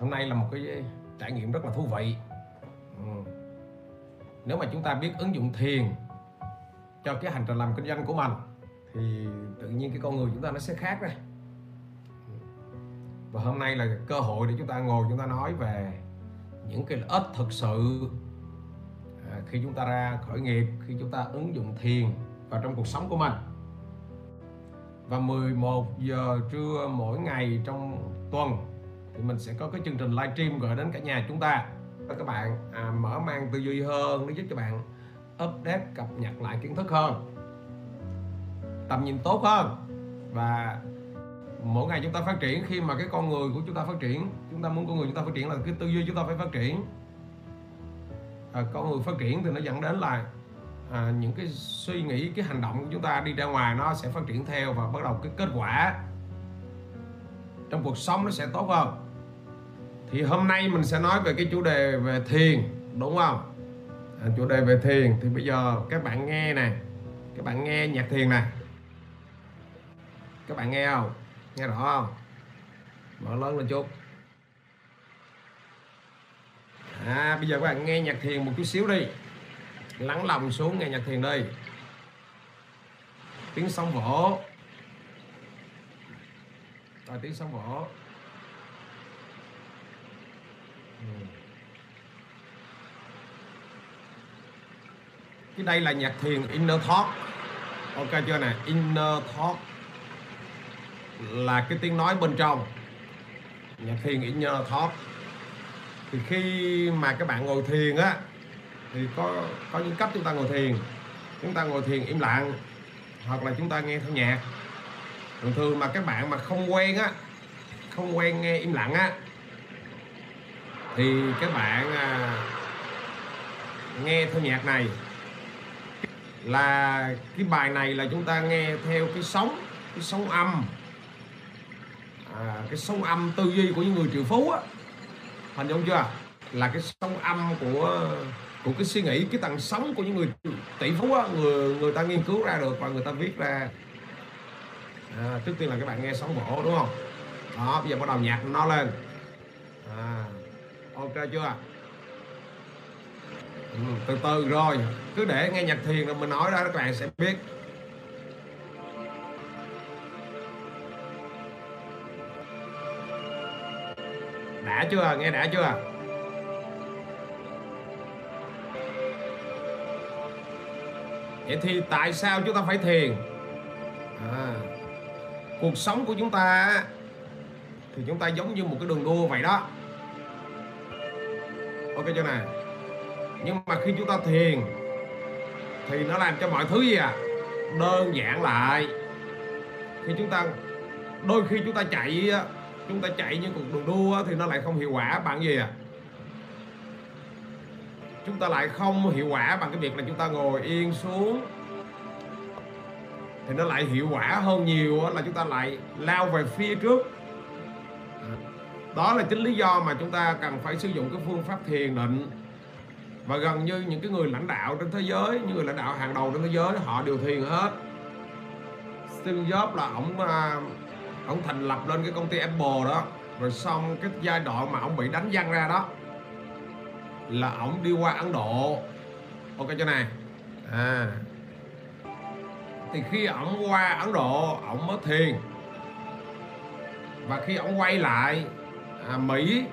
hôm nay là một cái trải nghiệm rất là thú vị. Ừ. nếu mà chúng ta biết ứng dụng thiền cho cái hành trình làm kinh doanh của mình thì tự nhiên cái con người chúng ta nó sẽ khác đấy và hôm nay là cơ hội để chúng ta ngồi chúng ta nói về những cái lợi ích thực sự à, khi chúng ta ra khởi nghiệp khi chúng ta ứng dụng thiền vào trong cuộc sống của mình. Và 11 giờ trưa mỗi ngày trong tuần thì mình sẽ có cái chương trình live stream gửi đến cả nhà chúng ta. Các bạn à, mở mang tư duy hơn nó giúp cho bạn update cập nhật lại kiến thức hơn. Tầm nhìn tốt hơn. Và mỗi ngày chúng ta phát triển khi mà cái con người của chúng ta phát triển chúng ta muốn con người chúng ta phát triển là cái tư duy chúng ta phải phát triển. À, con người phát triển thì nó dẫn đến là à, những cái suy nghĩ cái hành động của chúng ta đi ra ngoài nó sẽ phát triển theo và bắt đầu cái kết quả trong cuộc sống nó sẽ tốt hơn thì hôm nay mình sẽ nói về cái chủ đề về thiền đúng không? À, chủ đề về thiền. Thì bây giờ các bạn nghe nè. Các bạn nghe nhạc thiền nè. Các bạn nghe không? Nghe rõ không? Mở lớn lên chút. À bây giờ các bạn nghe nhạc thiền một chút xíu đi. Lắng lòng xuống nghe nhạc thiền đi. Tiếng sóng vỗ. Rồi tiếng sóng vỗ. Cái đây là nhạc thiền inner talk. Ok chưa nè? Inner talk là cái tiếng nói bên trong. Nhạc thiền inner talk. Thì khi mà các bạn ngồi thiền á thì có có những cách chúng ta ngồi thiền. Chúng ta ngồi thiền im lặng hoặc là chúng ta nghe theo nhạc. Thường thường mà các bạn mà không quen á không quen nghe im lặng á thì các bạn à, nghe theo nhạc này là cái bài này là chúng ta nghe theo cái sóng cái sóng âm. À, cái sóng âm tư duy của những người triệu phú á. Hình dung chưa? Là cái sóng âm của của cái suy nghĩ cái tầng sống của những người tỷ phú á người người ta nghiên cứu ra được và người ta viết ra. À, trước tiên là các bạn nghe sóng vỗ đúng không? Đó bây giờ bắt đầu nhạc nó lên. À, ok chưa? Ừ, từ từ rồi. Cứ để nghe nhạc thiền rồi mình nói ra các bạn sẽ biết. Đã chưa? Nghe đã chưa? Vậy thì tại sao chúng ta phải thiền? À, cuộc sống của chúng ta thì chúng ta giống như một cái đường đua vậy đó. Ok chưa này nhưng mà khi chúng ta thiền, thì nó làm cho mọi thứ gì à? Đơn giản lại. Khi chúng ta, đôi khi chúng ta chạy chúng ta chạy những cuộc đường đua thì nó lại không hiệu quả bằng gì à? Chúng ta lại không hiệu quả bằng cái việc là chúng ta ngồi yên xuống. Thì nó lại hiệu quả hơn nhiều là chúng ta lại lao về phía trước. Đó là chính lý do mà chúng ta cần phải sử dụng cái phương pháp thiền định và gần như những cái người lãnh đạo trên thế giới những người lãnh đạo hàng đầu trên thế giới họ đều thiền hết. Steve Jobs là ổng ông ổng thành lập lên cái công ty Apple đó. Rồi xong cái giai đoạn mà ổng bị đánh văng ra đó là ổng đi qua Ấn Độ. Ok cho này. À. Thì khi ổng qua Ấn Độ ổng mới thiền và khi ổng quay lại à, Mỹ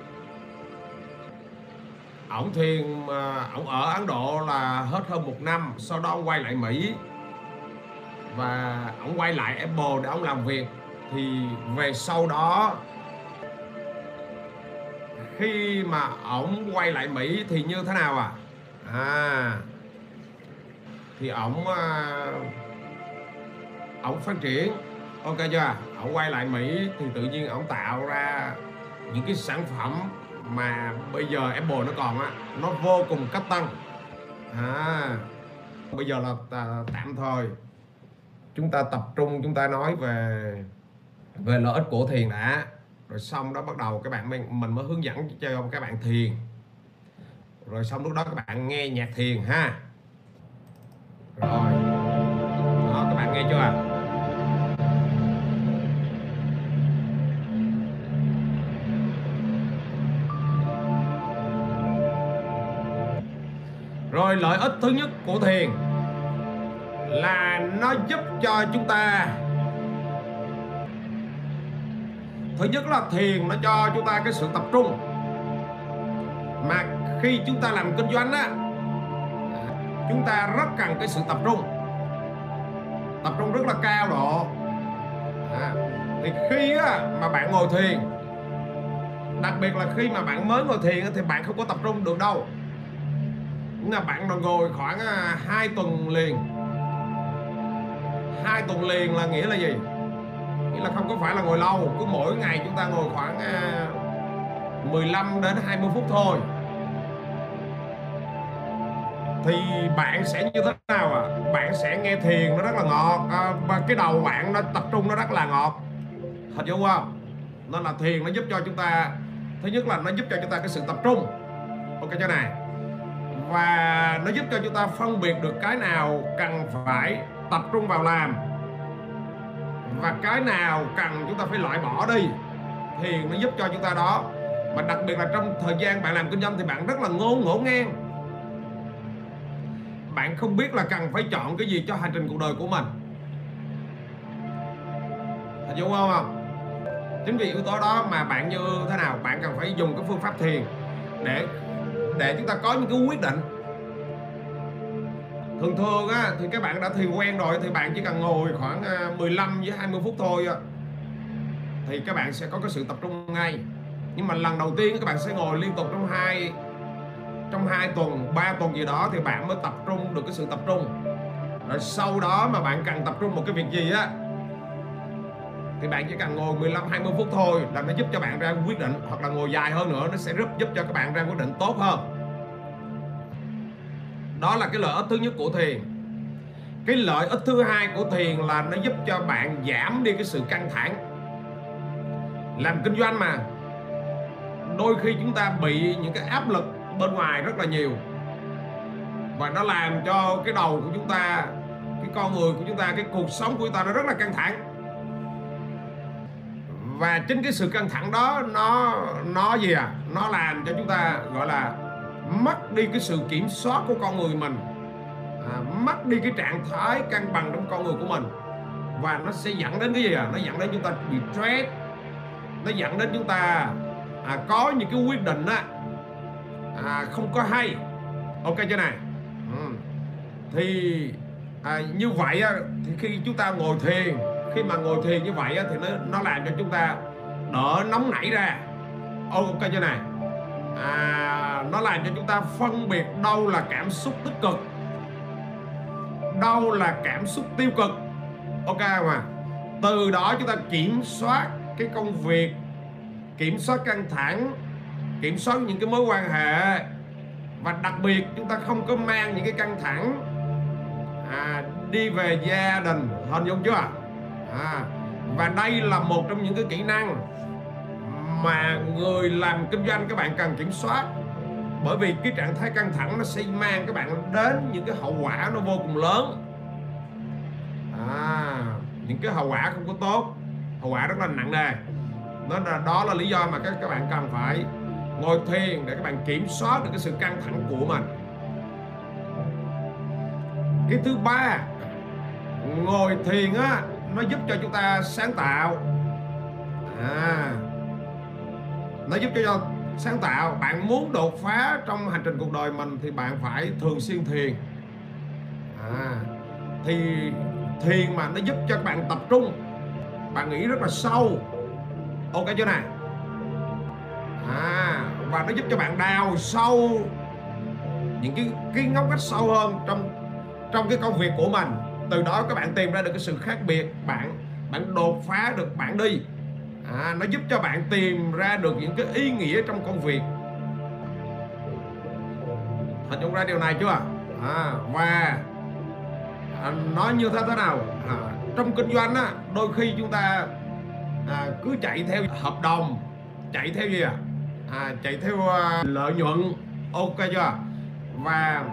ổng thuyền ổng ở Ấn Độ là hết hơn một năm, sau đó ông quay lại Mỹ. Và ổng quay lại Apple để ông làm việc. Thì về sau đó, khi mà ổng quay lại Mỹ thì như thế nào à? À thì ổng à, ổng phát triển. Ok chưa? Ổng quay lại Mỹ thì tự nhiên ổng tạo ra những cái sản phẩm mà bây giờ Apple nó còn á nó vô cùng cấp tăng. À bây giờ là tạm thời chúng ta tập trung chúng ta nói về về lợi ích của thiền đã. Rồi xong đó bắt đầu các bạn mình, mình mới hướng dẫn cho các bạn thiền. Rồi xong lúc đó các bạn nghe nhạc thiền ha. Rồi. Đó các bạn nghe chưa rồi lợi ích thứ nhất của thiền là nó giúp cho chúng ta. Thứ nhất là thiền nó cho chúng ta cái sự tập trung. Mà khi chúng ta làm kinh doanh á chúng ta rất cần cái sự tập trung. Tập trung rất là cao độ. À, thì khi á, mà bạn ngồi thiền đặc biệt là khi mà bạn mới ngồi thiền thì bạn không có tập trung được đâu là bạn bạn ngồi khoảng à, 2 tuần liền. Hai tuần liền là nghĩa là gì? Nghĩa là không có phải là ngồi lâu cứ mỗi ngày chúng ta ngồi khoảng à, 15 đến 20 phút thôi. Thì bạn sẽ như thế nào à bạn sẽ nghe thiền nó rất là ngọt à, và cái đầu bạn nó tập trung nó rất là ngọt. Hình dung không? Nên là thiền nó giúp cho chúng ta thứ nhất là nó giúp cho chúng ta cái sự tập trung. Ok cho này và nó giúp cho chúng ta phân biệt được cái nào cần phải tập trung vào làm và cái nào cần chúng ta phải loại bỏ đi thì nó giúp cho chúng ta đó. Mà đặc biệt là trong thời gian bạn làm kinh doanh thì bạn rất là ngôn ngổ ngang. Bạn không biết là cần phải chọn cái gì cho hành trình cuộc đời của mình. Hình dung không không chính vì yếu tố đó mà bạn như thế nào, bạn cần phải dùng cái phương pháp thiền để để chúng ta có những cái quyết định. Thường thường á, thì các bạn đã thiền quen rồi thì bạn chỉ cần ngồi khoảng à, 15 với 20 phút thôi thì các bạn sẽ có cái sự tập trung ngay. Nhưng mà lần đầu tiên các bạn sẽ ngồi liên tục trong hai trong hai tuần 3 tuần gì đó thì bạn mới tập trung được cái sự tập trung. Rồi sau đó mà bạn cần tập trung một cái việc gì á thì bạn chỉ cần ngồi 15 20 phút thôi là nó giúp cho bạn ra quyết định, hoặc là ngồi dài hơn nữa, nó sẽ giúp giúp cho các bạn ra quyết định tốt hơn. Đó là cái lợi ích thứ nhất của thiền. Cái lợi ích thứ hai của thiền là nó giúp cho bạn giảm đi cái sự căng thẳng. Làm kinh doanh mà, đôi khi chúng ta bị những cái áp lực bên ngoài rất là nhiều. Và nó làm cho cái đầu của chúng ta, cái con người của chúng ta, cái cuộc sống của chúng ta nó rất là căng thẳng và chính cái sự căng thẳng đó nó nó gì à? Nó làm cho chúng ta gọi là mất đi cái sự kiểm soát của con người mình. À, mất đi cái trạng thái cân bằng trong con người của mình. Và nó sẽ dẫn đến cái gì à? Nó dẫn đến chúng ta bị stress. Nó dẫn đến chúng ta à, có những cái quyết định á à, không có hay. Ok chưa này? Ừ. thì à, như vậy á, thì khi chúng ta ngồi thiền khi mà ngồi thiền như vậy á, thì nó nó làm cho chúng ta đỡ nóng nảy ra. Ok chưa này à, nó làm cho chúng ta phân biệt đâu là cảm xúc tích cực đâu là cảm xúc tiêu cực. Ok mà từ đó chúng ta kiểm soát cái công việc kiểm soát căng thẳng kiểm soát những cái mối quan hệ. Và đặc biệt chúng ta không có mang những cái căng thẳng. À, đi về gia đình. Hình dung chưa à? À, và đây là một trong những cái kỹ năng mà người làm kinh doanh các bạn cần kiểm soát. Bởi vì cái trạng thái căng thẳng nó sẽ mang các bạn đến những cái hậu quả nó vô cùng lớn. À, những cái hậu quả không có tốt hậu quả rất là nặng nề. Đó là đó là lý do mà các các bạn cần phải ngồi thiền để các bạn kiểm soát được cái sự căng thẳng của mình. Cái thứ ba ngồi thiền á nó giúp cho chúng ta sáng tạo. À. Nó giúp cho sáng tạo. Bạn muốn đột phá trong hành trình cuộc đời mình thì bạn phải thường xuyên thiền. À, thì thiền mà nó giúp cho các bạn tập trung. Bạn nghĩ rất là sâu. Ok chưa này à. Và nó giúp cho bạn đào sâu những cái cái ngóc cách sâu hơn trong trong cái công việc của mình từ đó các bạn tìm ra được cái sự khác biệt. Bạn bạn đột phá được bạn đi. À, nó giúp cho bạn tìm ra được những cái ý nghĩa trong công việc. Hình dung ra điều này chưa? À, và à, nó như thế thế nào? À, trong kinh doanh á đôi khi chúng ta à, cứ chạy theo hợp đồng. Chạy theo gì à, à chạy theo à, lợi nhuận. Ok chưa? Và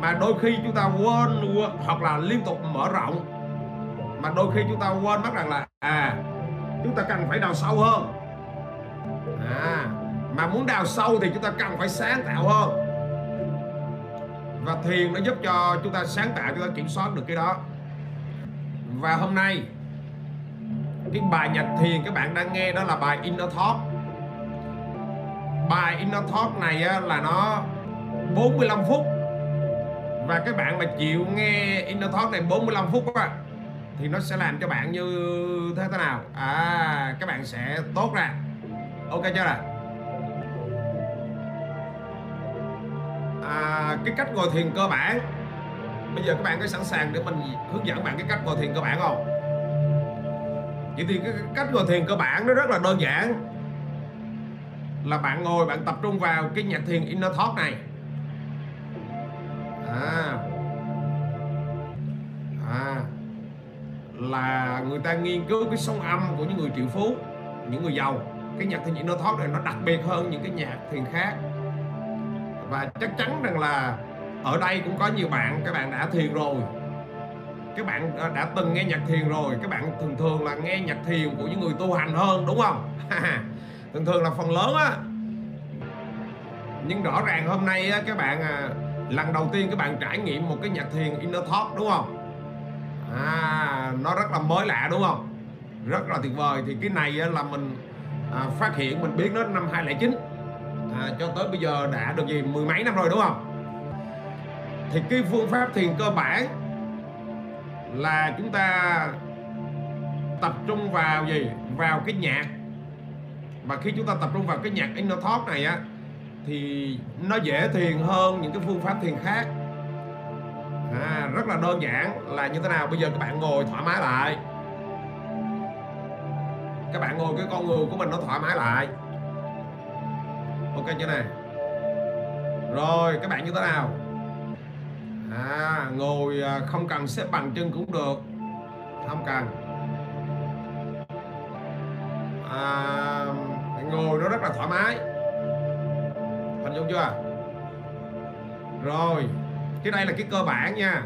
mà đôi khi chúng ta quên, quên hoặc là liên tục mở rộng. Mà đôi khi chúng ta quên mất rằng là à chúng ta cần phải đào sâu hơn. À mà muốn đào sâu thì chúng ta cần phải sáng tạo hơn. Và thiền nó giúp cho chúng ta sáng tạo chúng ta kiểm soát được cái đó. Và hôm nay cái bài nhạc thiền các bạn đang nghe đó là bài Inner Talk. Bài Inner Talk này là nó 45 phút và các bạn mà chịu nghe Inner Talk này 45 phút á thì nó sẽ làm cho bạn như thế thế nào? À các bạn sẽ tốt ra. Ok chưa nào? À, cái cách ngồi thiền cơ bản. Bây giờ các bạn có sẵn sàng để mình hướng dẫn bạn cái cách ngồi thiền cơ bản không? Vậy thì cái cách ngồi thiền cơ bản nó rất là đơn giản. Là bạn ngồi bạn tập trung vào cái nhạc thiền inner thought này à. À. Là người ta nghiên cứu cái sóng âm của những người triệu phú những người giàu. Cái nhạc thiền nó thoát này nó đặc biệt hơn những cái nhạc thiền khác. Và chắc chắn rằng là ở đây cũng có nhiều bạn các bạn đã thiền rồi. Các bạn đã từng nghe nhạc thiền rồi. Các bạn thường thường là nghe nhạc thiền của những người tu hành hơn đúng không? Thường thường là phần lớn á. Nhưng rõ ràng hôm nay á, các bạn à, lần đầu tiên các bạn trải nghiệm một cái nhạc thiền inner thought đúng không? À nó rất là mới lạ đúng không? Rất là tuyệt vời. Thì cái này là mình à, phát hiện mình biết nó năm 2009 à, cho tới bây giờ đã được gì mười mấy năm rồi đúng không? Thì cái phương pháp thiền cơ bản là chúng ta tập trung vào gì? Vào cái nhạc. Và khi chúng ta tập trung vào cái nhạc inner thought này á thì nó dễ thiền hơn những cái phương pháp thiền khác. À, rất là đơn giản là như thế nào? Bây giờ các bạn ngồi thoải mái lại. Các bạn ngồi cái con người của mình nó thoải mái lại. Ok chưa này rồi các bạn như thế nào? À, ngồi à, không cần xếp bằng chân cũng được. Không cần. À, ngồi nó rất là thoải mái hình dung chưa? Rồi, cái đây là cái cơ bản nha.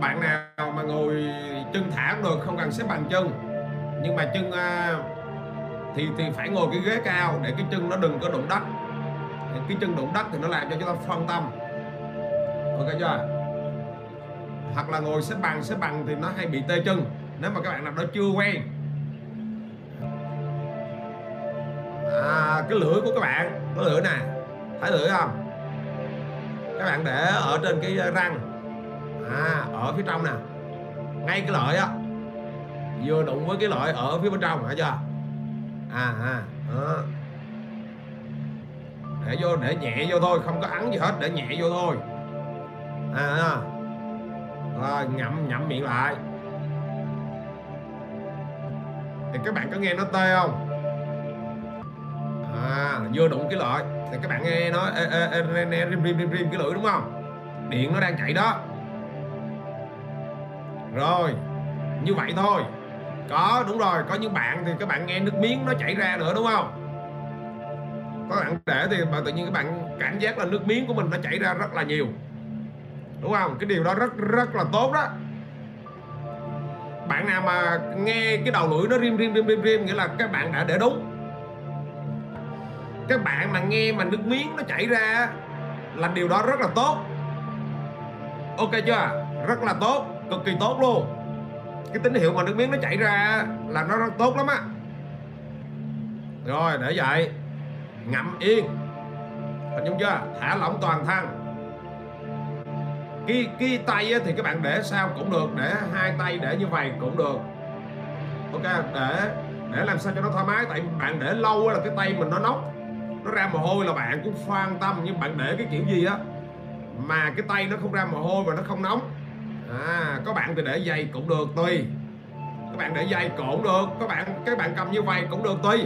Bạn nào mà ngồi chân thả cũng được, không cần xếp bằng chân. Nhưng mà chân à, thì thì phải ngồi cái ghế cao để cái chân nó đừng có đụng đất. Cái chân đụng đất thì nó làm cho chúng ta phân tâm. Ok chưa? Hoặc là ngồi xếp bằng xếp bằng thì nó hay bị tê chân. Nếu mà các bạn nào đó chưa quen cái lưỡi của các bạn. Cái lưỡi nè. Thấy lưỡi không? Các bạn để ở trên cái răng. À, ở phía trong nè. Ngay cái lợi á. Vừa đụng với cái lợi ở phía bên trong phải chưa? À à à để vô để nhẹ vô thôi. Không có ấn gì hết. Để nhẹ vô thôi. À, à. rồi ngậm nhậm miệng lại. Thì các bạn có nghe nó tê không? À vừa đụng cái lợi. Thì các bạn nghe nó ê, ê, ê, rim rim rim rim cái lưỡi đúng không? Điện nó đang chạy đó. Rồi như vậy thôi. Có đúng rồi có những bạn thì các bạn nghe nước miếng nó chảy ra nữa đúng không? Có bạn để thì mà tự nhiên các bạn cảm giác là nước miếng của mình nó chảy ra rất là nhiều. Đúng không? Cái điều đó rất rất là tốt đó. Bạn nào mà nghe cái đầu lưỡi nó rim rim rim rim rim nghĩa là các bạn đã để đúng các bạn mà nghe mà nước miếng nó chảy ra là điều đó rất là tốt. Ok chưa? Rất là tốt, cực kỳ tốt luôn. Cái tín hiệu mà nước miếng nó chảy ra là nó rất tốt lắm á. Rồi, để vậy. Ngậm yên. Hình dung chưa? Thả lỏng toàn thân. Cái cái tay thì các bạn để sao cũng được, để hai tay để như vậy cũng được. Ok, để để làm sao cho nó thoải mái, tại bạn để lâu là cái tay mình nó nóng nó ra mồ hôi là bạn cũng quan tâm, nhưng bạn để cái kiểu gì á? Mà cái tay nó không ra mồ hôi và nó không nóng. À có bạn thì để dây cũng được tùy. Các bạn để dây cũng được. Các bạn các bạn cầm như vậy cũng được tùy.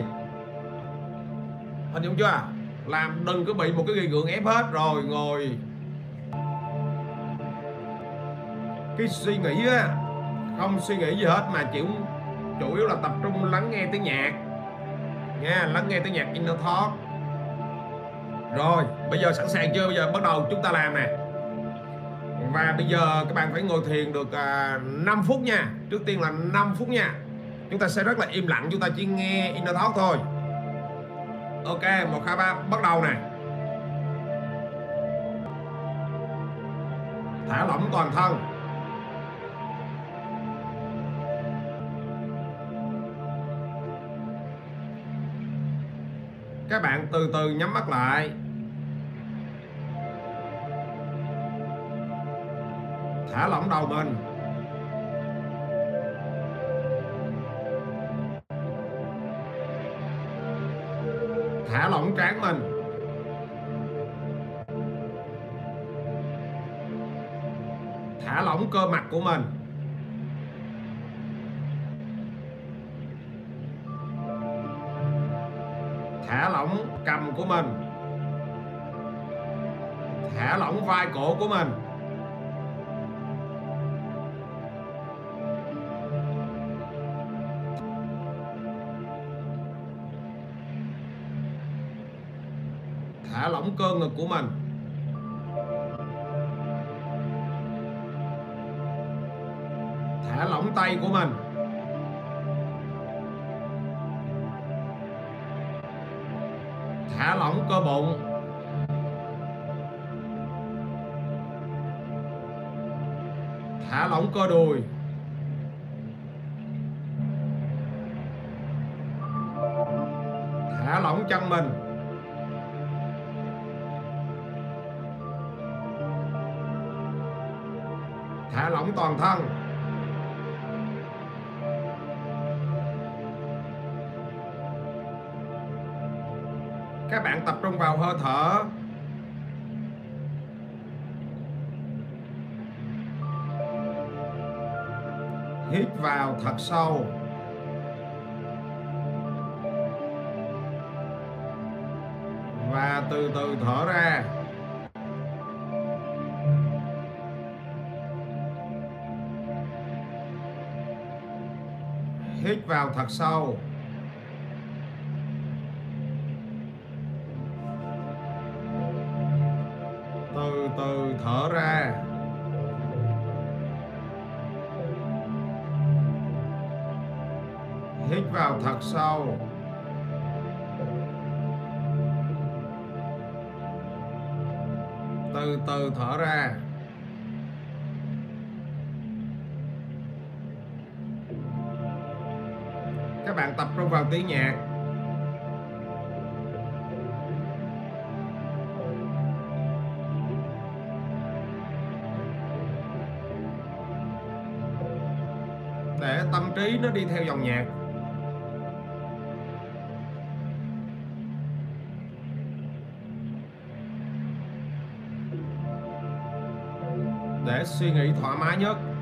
Hình dung chưa? Làm đừng có bị một cái ghi gượng ép hết. Rồi, ngồi. Cái suy nghĩ á, không suy nghĩ gì hết mà chịu, chủ yếu là tập trung lắng nghe tiếng nhạc. Nha, lắng nghe tiếng nhạc inner thought. Rồi, bây giờ sẵn sàng chưa? Bây giờ bắt đầu chúng ta làm nè. Và bây giờ các bạn phải ngồi thiền được à, 5 phút nha. Trước tiên là 5 phút nha. Chúng ta sẽ rất là im lặng, chúng ta chỉ nghe inner talk thôi. Ok, 1, 2, 3, bắt đầu nè. Thả lỏng toàn thân. Các bạn từ từ nhắm mắt lại. Thả lỏng đầu mình thả lỏng trán mình thả lỏng cơ mặt của mình. Thả lỏng cầm của mình. Thả lỏng vai cổ của mình. Thả lỏng cơ ngực của mình. Thả lỏng tay của mình. Thả lỏng cơ bụng. Thả lỏng cơ đùi. Toàn thân. Các bạn tập trung vào hơi thở. Hít vào thật sâu. Và từ từ thở ra. Hít vào thật sâu. Từ từ thở ra. Hít vào thật sâu. Từ từ thở ra. Các bạn tập trung vào tiếng nhạc. Để tâm trí nó đi theo dòng nhạc. Để suy nghĩ thoải mái nhất.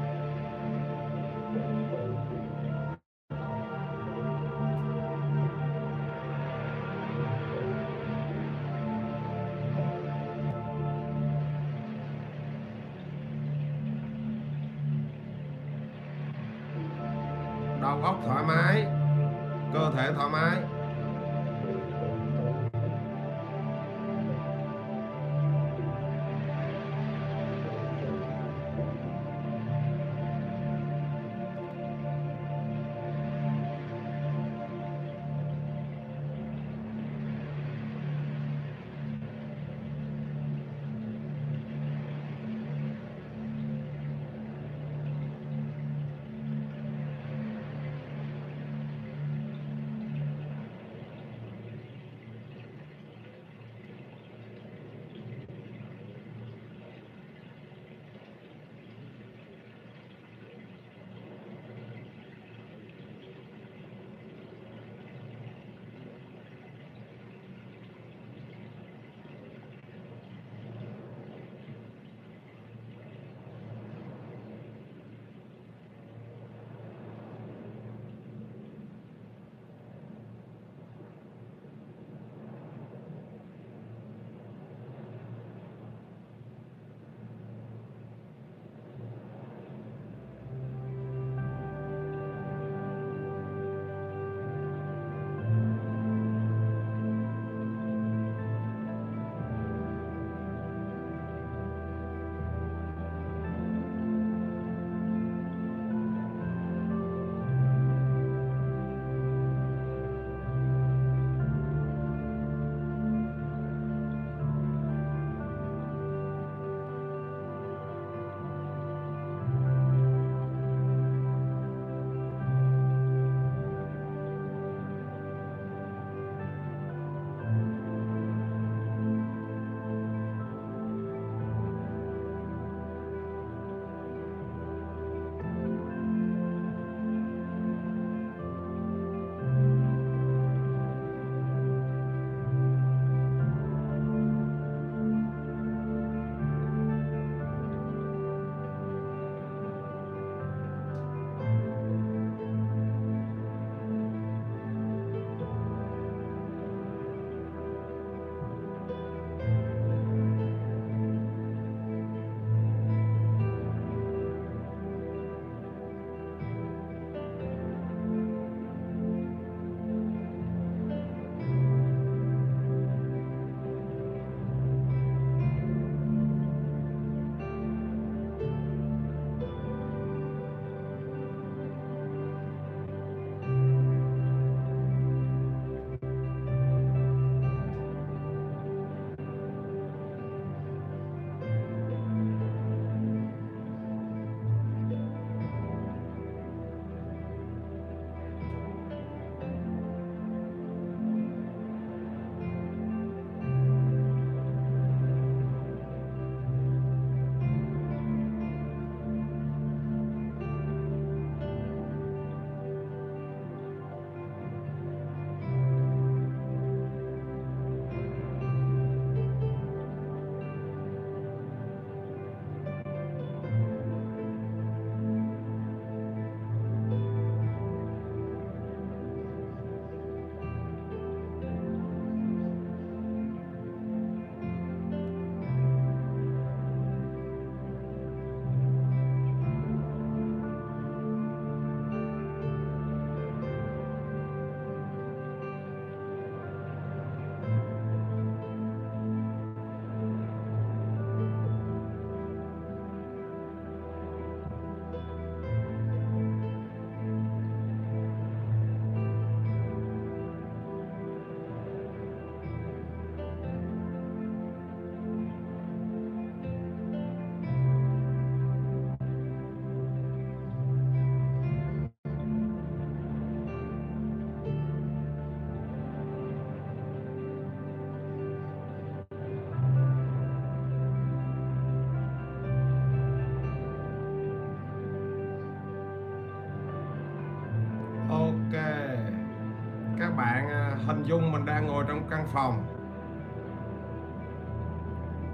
Bạn ờ, hình dung mình đang ngồi trong căn phòng.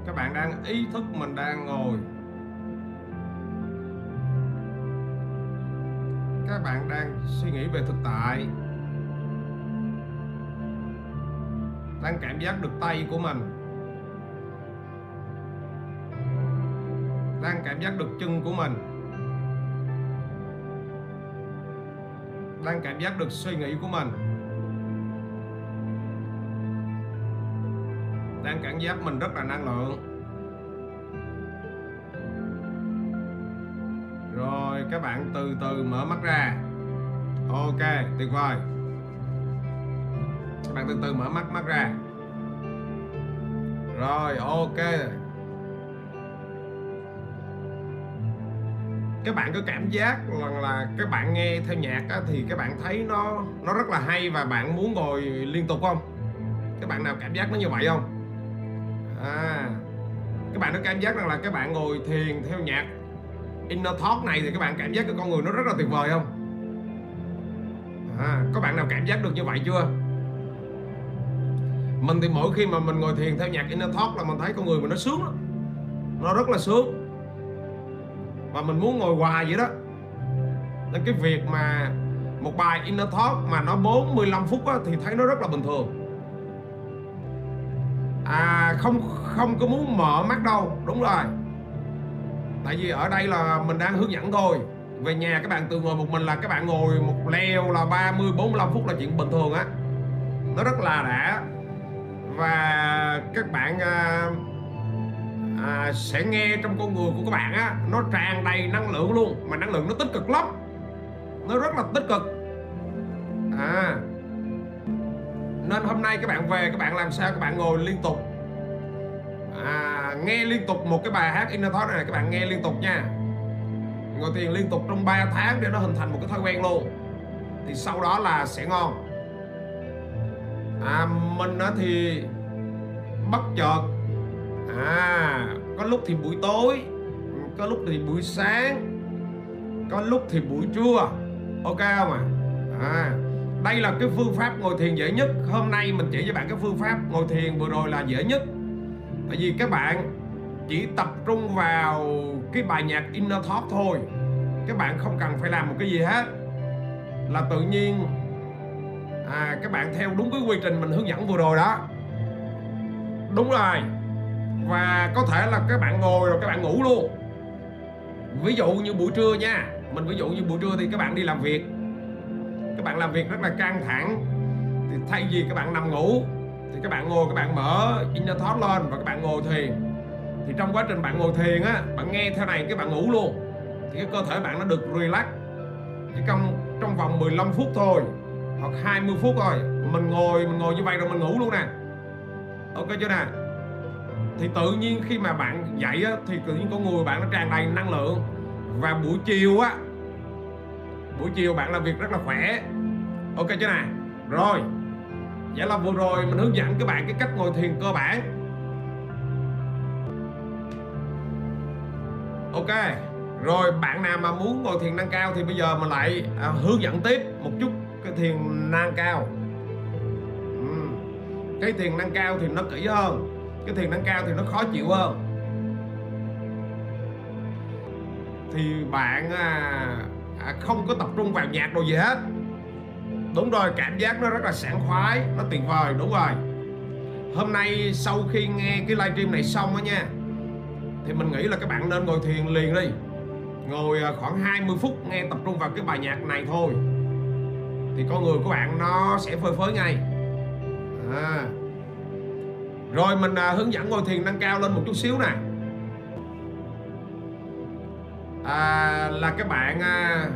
Các bạn đang ý thức mình đang ngồi. Các bạn đang suy nghĩ về thực tại. Đang cảm giác được tay của mình. Đang cảm giác được chân của mình. Đang cảm giác được suy nghĩ của mình. Đang cảm giác mình rất là năng lượng. Rồi các bạn từ từ mở mắt ra. Ok tuyệt vời. Các bạn từ từ mở mắt mắt ra. Rồi ok. Các bạn có cảm giác là, là các bạn nghe theo nhạc á, thì các bạn thấy nó nó rất là hay và bạn muốn ngồi liên tục không? Các bạn nào cảm giác nó như vậy không? À các bạn có cảm giác rằng là các bạn ngồi thiền theo nhạc inner talk này thì các bạn cảm giác cái con người nó rất là tuyệt vời không? À, có bạn nào cảm giác được như vậy chưa? Mình thì mỗi khi mà mình ngồi thiền theo nhạc inner talk là mình thấy con người mình nó sướng lắm. Nó rất là sướng. Và mình muốn ngồi hoài vậy đó. Nên cái việc mà một bài inner talk mà nó 45 phút á, thì thấy nó rất là bình thường à không không có muốn mở mắt đâu. Đúng rồi. Tại vì ở đây là mình đang hướng dẫn thôi. Về nhà các bạn tự ngồi một mình là các bạn ngồi một leo là 30 45 phút là chuyện bình thường á. Nó rất là đã. Và các bạn à, à, sẽ nghe trong con người của các bạn á nó tràn đầy năng lượng luôn. Mà năng lượng nó tích cực lắm. Nó rất là tích cực. À nên hôm nay các bạn về các bạn làm sao các bạn ngồi liên tục? À, nghe liên tục một cái bài hát inner thought này các bạn nghe liên tục nha. Ngồi thiền liên tục trong 3 tháng để nó hình thành một cái thói quen luôn. Thì sau đó là sẽ ngon. À, mình thì bất chợt. À có lúc thì buổi tối có lúc thì buổi sáng có lúc thì buổi trưa. Ok không à, à đây là cái phương pháp ngồi thiền dễ nhất. Hôm nay mình chỉ cho bạn cái phương pháp ngồi thiền vừa rồi là dễ nhất. Tại vì các bạn chỉ tập trung vào cái bài nhạc inner thought thôi. Các bạn không cần phải làm một cái gì hết. Là tự nhiên à, các bạn theo đúng cái quy trình mình hướng dẫn vừa rồi đó. Đúng rồi. Và có thể là các bạn ngồi rồi các bạn ngủ luôn. Ví dụ như buổi trưa nha. Mình ví dụ như buổi trưa thì các bạn đi làm việc các bạn làm việc rất là căng thẳng. Thì thay vì các bạn nằm ngủ thì các bạn ngồi các bạn mở inner thought lên và các bạn ngồi thiền. Thì trong quá trình bạn ngồi thiền á bạn nghe theo này các bạn ngủ luôn. Thì cái cơ thể bạn nó được relax. Chỉ trong trong vòng 15 phút thôi hoặc 20 phút thôi mình ngồi mình ngồi như vậy rồi mình ngủ luôn nè. Ok chưa nè? Thì tự nhiên khi mà bạn dậy á, thì tự nhiên con người bạn nó tràn đầy năng lượng. Và buổi chiều á buổi chiều bạn làm việc rất là khỏe. Ok chưa nè rồi. Vậy là vừa rồi mình hướng dẫn các bạn cái cách ngồi thiền cơ bản. Ok. Rồi bạn nào mà muốn ngồi thiền nâng cao thì bây giờ mình lại à, hướng dẫn tiếp một chút cái thiền nâng cao. Ừ. cái thiền nâng cao thì nó kỹ hơn. Cái thiền nâng cao thì nó khó chịu hơn. Thì bạn à, à, không có tập trung vào nhạc đồ gì hết. Đúng rồi cảm giác nó rất là sảng khoái nó tuyệt vời đúng rồi. Hôm nay sau khi nghe cái livestream này xong á nha thì mình nghĩ là các bạn nên ngồi thiền liền đi. Ngồi à, khoảng 20 phút nghe tập trung vào cái bài nhạc này thôi. Thì con người của bạn nó sẽ phơi phới ngay. À. rồi mình à, hướng dẫn ngồi thiền nâng cao lên một chút xíu nè à, là các bạn à,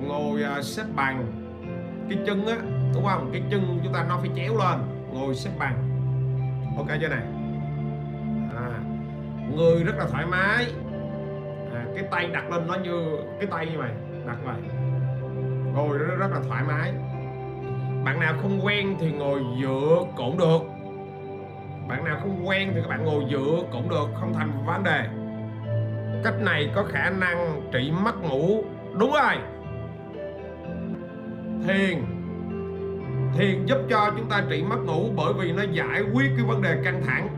ngồi à, xếp bằng. Cái chân á đúng không? Cái chân chúng ta nó phải chéo lên. Ngồi xếp bằng. Ok chưa này à, người rất là thoải mái. À, cái tay đặt lên nó như cái tay như vậy đặt vậy. Ngồi rất, rất là thoải mái. Bạn nào không quen thì ngồi dựa cũng được. Bạn nào không quen thì các bạn ngồi dựa cũng được không thành vấn đề cách này có khả năng trị mất ngủ. Đúng rồi. Thiền. Thiền giúp cho chúng ta trị mất ngủ bởi vì nó giải quyết cái vấn đề căng thẳng.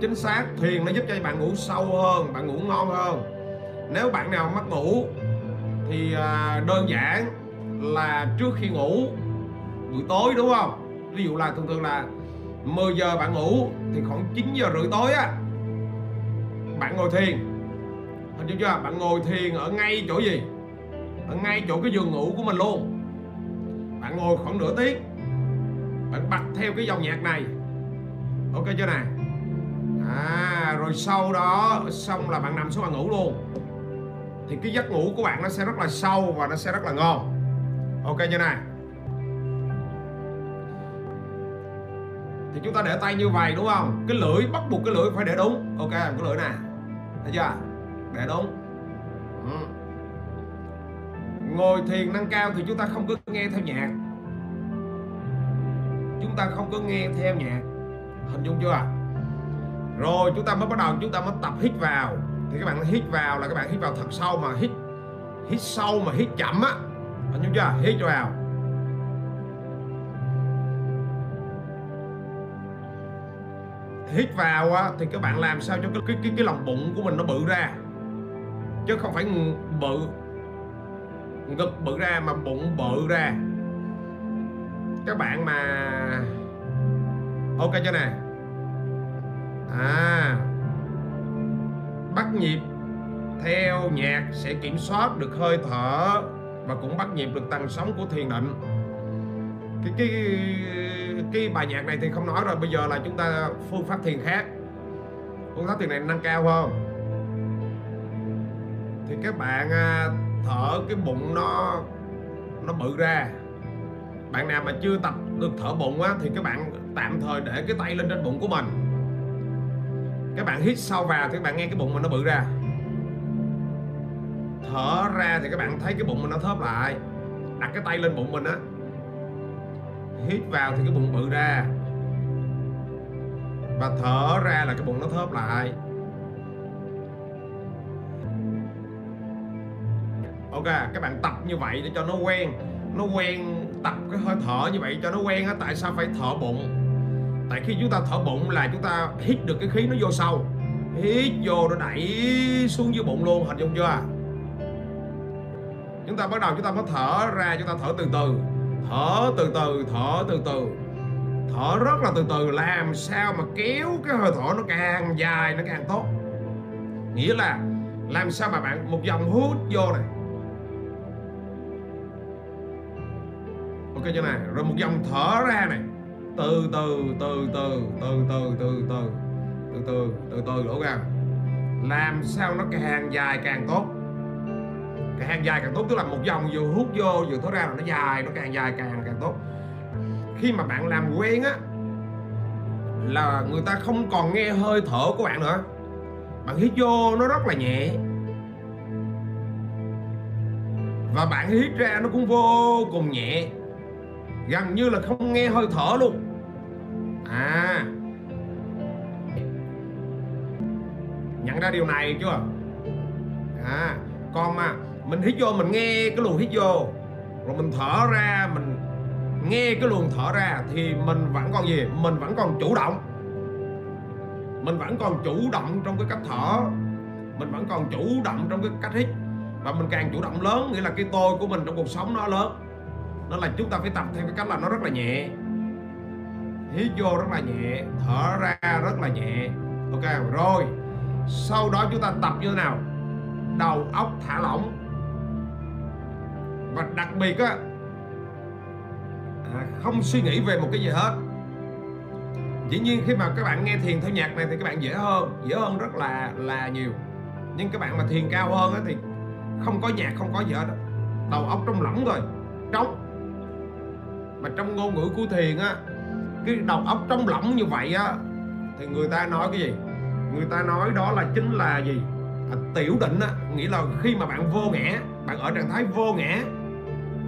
Chính xác, thiền nó giúp cho bạn ngủ sâu hơn, bạn ngủ ngon hơn. Nếu bạn nào mất ngủ, thì à, đơn giản là trước khi ngủ, buổi tối, đúng không? Ví dụ là thường thường là 10 giờ bạn ngủ, thì khoảng 9 giờ rưỡi tối á bạn ngồi thiền hình chưa chưa bạn ngồi thiền ở ngay chỗ gì? Ở ngay chỗ cái giường ngủ của mình luôn. Bạn ngồi khoảng nửa tiếng. Bạn bật theo cái dòng nhạc này. Ok chưa nè? À rồi sau đó, xong là bạn nằm xuống bạn ngủ luôn. Thì cái giấc ngủ của bạn nó sẽ rất là sâu và nó sẽ rất là ngon. Ok chưa nè? Thì chúng ta để tay như vậy đúng không? Cái lưỡi, bắt buộc cái lưỡi phải để đúng. Ok cái lưỡi nè thấy chưa? Để đúng. Ừ. ngồi thiền nâng cao thì chúng ta không cứ nghe theo nhạc. Chúng ta không có nghe theo nhạc. Hình dung chưa? Rồi chúng ta mới bắt đầu, chúng ta mới tập hít vào. Thì các bạn hít vào là các bạn hít vào thật sâu mà hít hít sâu mà hít chậm á. Hình dung chưa? Hít vào. Hít vào á, thì các bạn làm sao cho cái, cái cái cái lòng bụng của mình nó bự ra? Chứ không phải bự ngực bự ra mà bụng bự ra. Các bạn mà ok chưa nè? À bắt nhịp theo nhạc sẽ kiểm soát được hơi thở và cũng bắt nhịp được tần sóng của thiền định. Cái cái cái bài nhạc này thì không nói rồi, bây giờ là chúng ta phương pháp thiền khác. Phương pháp thiền này nâng cao hơn thì các bạn à, thở cái bụng nó nó bự ra. Bạn nào mà chưa tập được thở bụng á, thì các bạn tạm thời để cái tay lên trên bụng của mình. Các bạn hít sâu vào thì các bạn nghe cái bụng mình nó bự ra. Thở ra thì các bạn thấy cái bụng mình nó thớp lại. Đặt cái tay lên bụng mình á hít vào thì cái bụng bự ra. Và thở ra là cái bụng nó thớp lại. Ok, các bạn tập như vậy để cho nó quen. Nó quen tập cái hơi thở như vậy cho nó quen á, tại sao phải thở bụng? Tại khi chúng ta thở bụng là chúng ta hít được cái khí nó vô sâu. Hít vô nó đẩy xuống dưới bụng luôn, hình dung chưa? Chúng ta bắt đầu chúng ta mới thở ra, chúng ta thở từ từ thở từ từ, thở từ từ. Thở rất là từ từ, làm sao mà kéo cái hơi thở nó càng dài nó càng tốt? Nghĩa là làm sao mà bạn, một dòng hút vô này. Ok chưa này rồi một dòng thở ra này. Từ từ từ từ từ từ từ từ. Từ từ từ từ, ok làm sao nó càng dài càng tốt? Càng dài càng tốt, tức là một dòng vừa hút vô, vừa thoát ra là nó dài, nó càng dài càng càng tốt. Khi mà bạn làm quen á, là người ta không còn nghe hơi thở của bạn nữa. Bạn hít vô, nó rất là nhẹ. Và bạn hít ra, nó cũng vô cùng nhẹ. Gần như là không nghe hơi thở luôn. À. Nhận ra điều này chưa? À còn mà mình hít vô, mình nghe cái luồng hít vô. Rồi mình thở ra, mình nghe cái luồng thở ra thì mình vẫn còn gì? Mình vẫn còn chủ động. Mình vẫn còn chủ động trong cái cách thở. Mình vẫn còn chủ động trong cái cách hít. Và mình càng chủ động lớn, nghĩa là cái tôi của mình trong cuộc sống nó lớn. Nó là chúng ta phải tập theo cái cách là nó rất là nhẹ. Hít vô rất là nhẹ, thở ra rất là nhẹ. Ok, rồi. Sau đó chúng ta tập như thế nào? Đầu óc thả lỏng và đặc biệt á à, không suy nghĩ về một cái gì hết. Dĩ nhiên khi mà các bạn nghe thiền theo nhạc này thì các bạn dễ hơn dễ hơn rất là là nhiều. Nhưng các bạn mà thiền cao hơn á thì không có nhạc không có gì hết đầu óc trong lỏng rồi trống. Mà trong ngôn ngữ của thiền á cái đầu óc trong lỏng như vậy á thì người ta nói cái gì? Người ta nói đó là chính là gì? À, tiểu định á nghĩa là khi mà bạn vô ngã bạn ở trạng thái vô ngã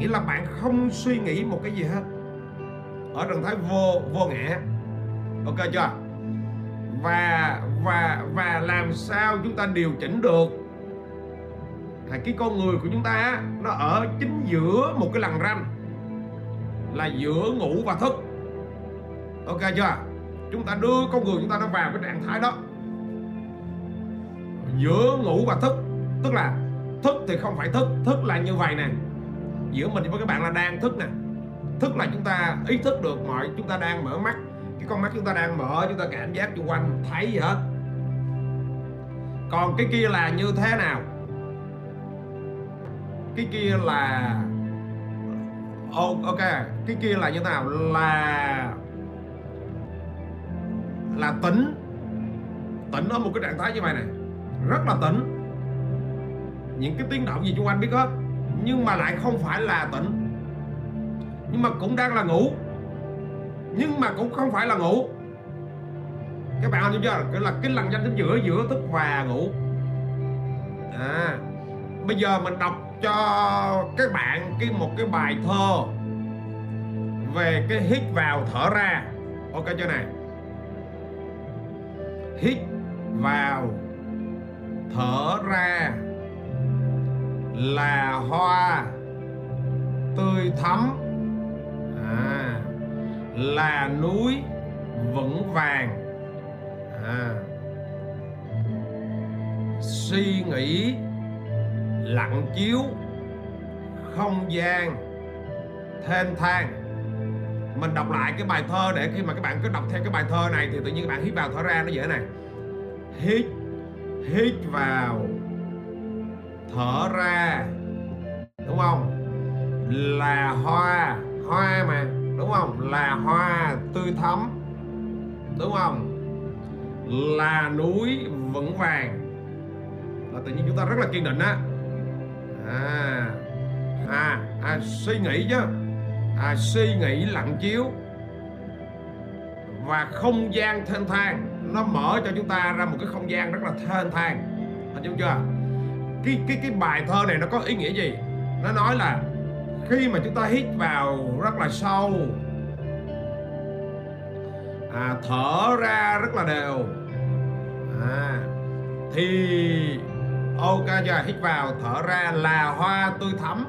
nghĩa là bạn không suy nghĩ một cái gì hết. Ở trạng thái vô vô ngã. Ok chưa? Và và và làm sao chúng ta điều chỉnh được? Là cái con người của chúng ta nó ở chính giữa một cái lằn ranh. Là giữa ngủ và thức. Ok chưa? Chúng ta đưa con người chúng ta nó vào cái trạng thái đó. Giữa ngủ và thức. Tức là thức thì không phải thức thức là như vậy nè giữa mình với các bạn là đang thức nè. Thức là chúng ta ý thức được mọi chúng ta đang mở mắt. Cái con mắt chúng ta đang mở chúng ta cảm giác xung quanh thấy gì hết. Còn cái kia là như thế nào? Cái kia là oh, ok cái kia là như thế nào? Là là tỉnh. Tỉnh ở một cái trạng thái như vậy này. Rất là tỉnh. Những cái tiếng động gì xung quanh biết hết nhưng mà lại không phải là tỉnh. Nhưng mà cũng đang là ngủ. Nhưng mà cũng không phải là ngủ. Các bạn hiểu chưa? Cái là cái lần danh chính giữa giữa thức và ngủ. À bây giờ mình đọc cho các bạn cái một cái bài thơ về cái hít vào thở ra. Ok chưa này? Hít vào thở ra là hoa. Tươi thắm. À, là núi vững vàng. À, suy nghĩ lặng chiếu không gian thênh thang. Mình đọc lại cái bài thơ để khi mà các bạn cứ đọc theo cái bài thơ này thì tự nhiên các bạn hít vào thở ra nó dễ này. Hít hít vào thở ra đúng không? Là hoa hoa mà đúng không? Là hoa tươi thắm đúng không? Là núi vững vàng. Là tự nhiên chúng ta rất là kiên định á. À, à, à suy nghĩ chứ. À, suy nghĩ lặng chiếu. Và không gian thênh thang nó mở cho chúng ta ra một cái không gian rất là thênh thang. Hình chưa? Cái cái cái bài thơ này nó có ý nghĩa gì? Nó nói là khi mà chúng ta hít vào rất là sâu à, thở ra rất là đều à, thì ok giờ hít vào thở ra là hoa tươi thắm.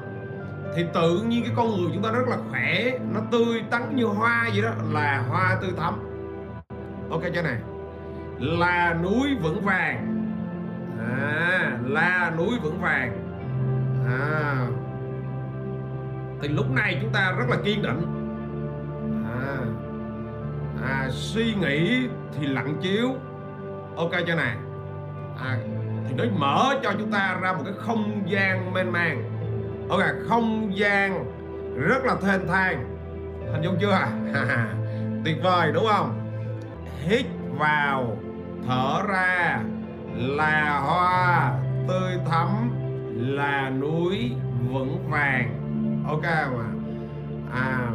Thì tự nhiên cái con người chúng ta rất là khỏe nó tươi tắn như hoa vậy đó là hoa tươi thắm. Ok chưa này? Là núi vững vàng à, là núi vững vàng. À, thì lúc này chúng ta rất là kiên định. À, à, suy nghĩ thì lặng chiếu. Ok chưa này à, thì nó mở cho chúng ta ra một cái không gian mênh mang. Ok không gian rất là thênh thang. Hình dung chưa? Tuyệt vời đúng không? Hít vào thở ra là hoa tươi thắm, là núi vững vàng. Ok mà à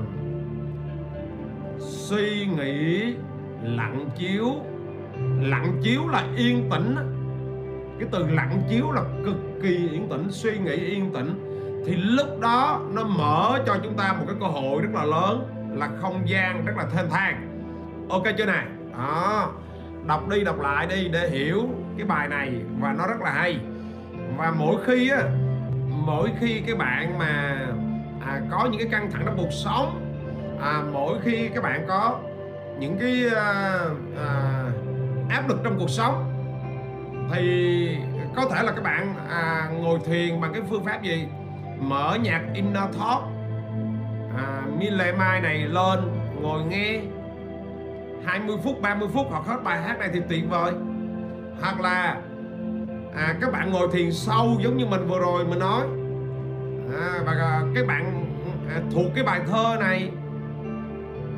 suy nghĩ lặng chiếu. Lặng chiếu là yên tĩnh cái từ lặng chiếu là cực kỳ yên tĩnh, suy nghĩ yên tĩnh. Thì lúc đó nó mở cho chúng ta một cái cơ hội rất là lớn, là không gian rất là thênh thang. Ok chưa này đó. Đọc đi đọc lại đi để hiểu cái bài này và nó rất là hay. Và mỗi khi á mỗi khi cái bạn mà à, có những cái căng thẳng trong cuộc sống à, mỗi khi các bạn có những cái à, à, áp lực trong cuộc sống thì có thể là các bạn à, ngồi thiền bằng cái phương pháp gì? Mở nhạc inner talk. À, Mille Mai này lên ngồi nghe 20 phút 30 phút hoặc hết bài hát này thì tuyệt vời hoặc là à, các bạn ngồi thiền sâu giống như mình vừa rồi mình nói. À, và à, các bạn à, thuộc cái bài thơ này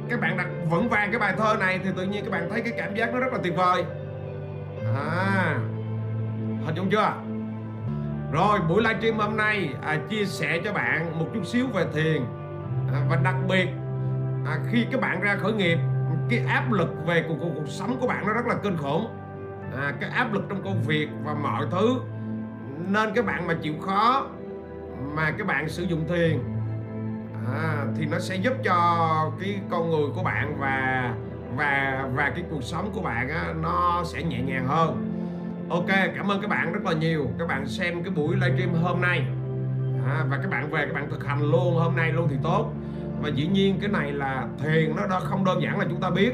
các bạn đặt vững vàng cái bài thơ này thì tự nhiên các bạn thấy cái cảm giác nó rất là tuyệt vời. À hình dung chưa? Rồi buổi livestream hôm nay à, chia sẻ cho bạn một chút xíu về thiền. À, và đặc biệt à, khi các bạn ra khởi nghiệp cái áp lực về cuộc, cuộc, cuộc sống của bạn nó rất là kinh khủng à, cái áp lực trong công việc và mọi thứ. Nên các bạn mà chịu khó mà các bạn sử dụng thiền à, thì nó sẽ giúp cho cái con người của bạn và và và cái cuộc sống của bạn á, nó sẽ nhẹ nhàng hơn. Ok cảm ơn các bạn rất là nhiều. Các bạn xem cái buổi livestream hôm nay. À, và các bạn về các bạn thực hành luôn hôm nay luôn thì tốt. Và dĩ nhiên cái này là thiền nó đó không đơn giản là chúng ta biết.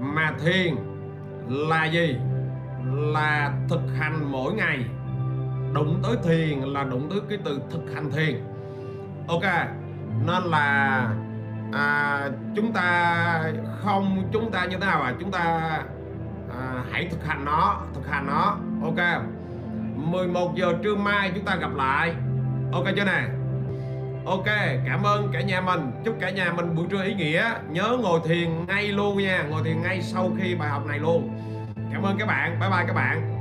Mà thiền là gì? Là thực hành mỗi ngày. Đụng tới thiền là đụng tới cái từ thực hành thiền. Ok nên là à, chúng ta không chúng ta như thế nào à chúng ta à, hãy thực hành nó thực hành nó. Ok 11 giờ trưa mai chúng ta gặp lại. Ok chưa nè? Ok, cảm ơn cả nhà mình. Chúc cả nhà mình buổi trưa ý nghĩa. Nhớ ngồi thiền ngay luôn nha. Ngồi thiền ngay sau khi bài học này luôn. Cảm ơn các bạn. Bye bye các bạn.